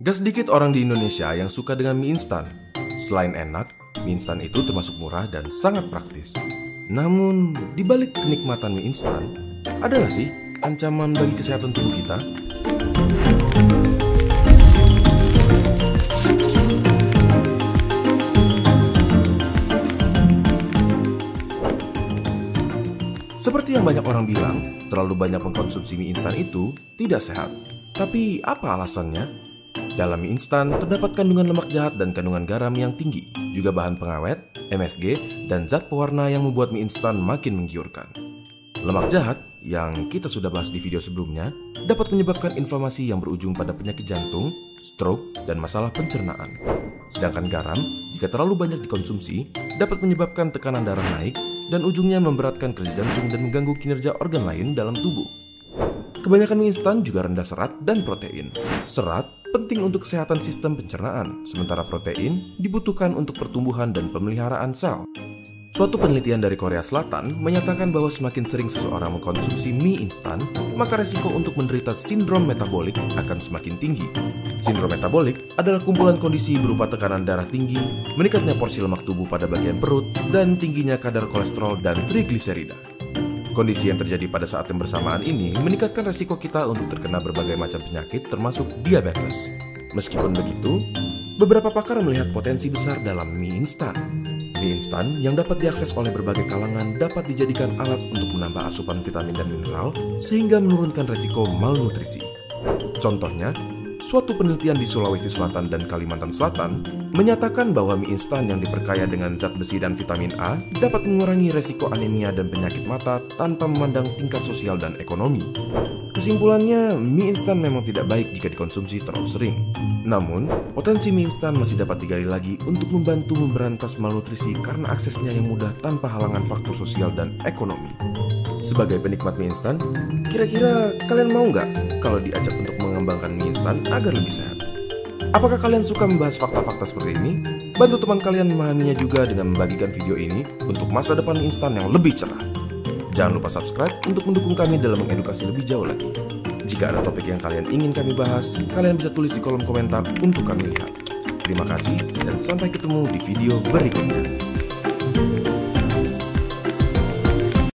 Gak sedikit orang di Indonesia yang suka dengan mie instan. Selain enak, mie instan itu termasuk murah dan sangat praktis. Namun, di balik kenikmatan mie instan, ada nggak sih ancaman bagi kesehatan tubuh kita? Seperti yang banyak orang bilang, terlalu banyak mengkonsumsi mie instan itu tidak sehat. Tapi apa alasannya? Dalam mie instan terdapat kandungan lemak jahat dan kandungan garam yang tinggi, juga bahan pengawet, MSG, dan zat pewarna yang membuat mie instan makin menggiurkan. Lemak jahat, yang kita sudah bahas di video sebelumnya, dapat menyebabkan inflamasi yang berujung pada penyakit jantung, stroke, dan masalah pencernaan. Sedangkan garam, jika terlalu banyak dikonsumsi, dapat menyebabkan tekanan darah naik dan ujungnya memberatkan kerja jantung dan mengganggu kinerja organ lain dalam tubuh. Kebanyakan mie instan juga rendah serat dan protein. Serat penting untuk kesehatan sistem pencernaan, sementara protein dibutuhkan untuk pertumbuhan dan pemeliharaan sel. Suatu penelitian dari Korea Selatan menyatakan bahwa semakin sering seseorang mengkonsumsi mie instan, maka resiko untuk menderita sindrom metabolik akan semakin tinggi. Sindrom metabolik adalah kumpulan kondisi berupa tekanan darah tinggi, meningkatnya porsi lemak tubuh pada bagian perut, dan tingginya kadar kolesterol dan trigliserida. Kondisi yang terjadi pada saat yang bersamaan ini meningkatkan resiko kita untuk terkena berbagai macam penyakit termasuk diabetes. Meskipun begitu, beberapa pakar melihat potensi besar dalam mie instan. Mie instan yang dapat diakses oleh berbagai kalangan dapat dijadikan alat untuk menambah asupan vitamin dan mineral sehingga menurunkan resiko malnutrisi. Contohnya, suatu penelitian di Sulawesi Selatan dan Kalimantan Selatan menyatakan bahwa mie instan yang diperkaya dengan zat besi dan vitamin A dapat mengurangi resiko anemia dan penyakit mata tanpa memandang tingkat sosial dan ekonomi. Kesimpulannya, mie instan memang tidak baik jika dikonsumsi terlalu sering. Namun, potensi mie instan masih dapat digali lagi untuk membantu memberantas malnutrisi karena aksesnya yang mudah tanpa halangan faktor sosial dan ekonomi. Sebagai penikmat mie instan, kira-kira kalian mau nggak kalau diajak untuk mengembangkan mie instan agar lebih sehat? Apakah kalian suka membahas fakta-fakta seperti ini? Bantu teman kalian memahaminya juga dengan membagikan video ini untuk masa depan instan yang lebih cerah. Jangan lupa subscribe untuk mendukung kami dalam mengedukasi lebih jauh lagi. Jika ada topik yang kalian ingin kami bahas, kalian bisa tulis di kolom komentar untuk kami lihat. Terima kasih dan sampai ketemu di video berikutnya.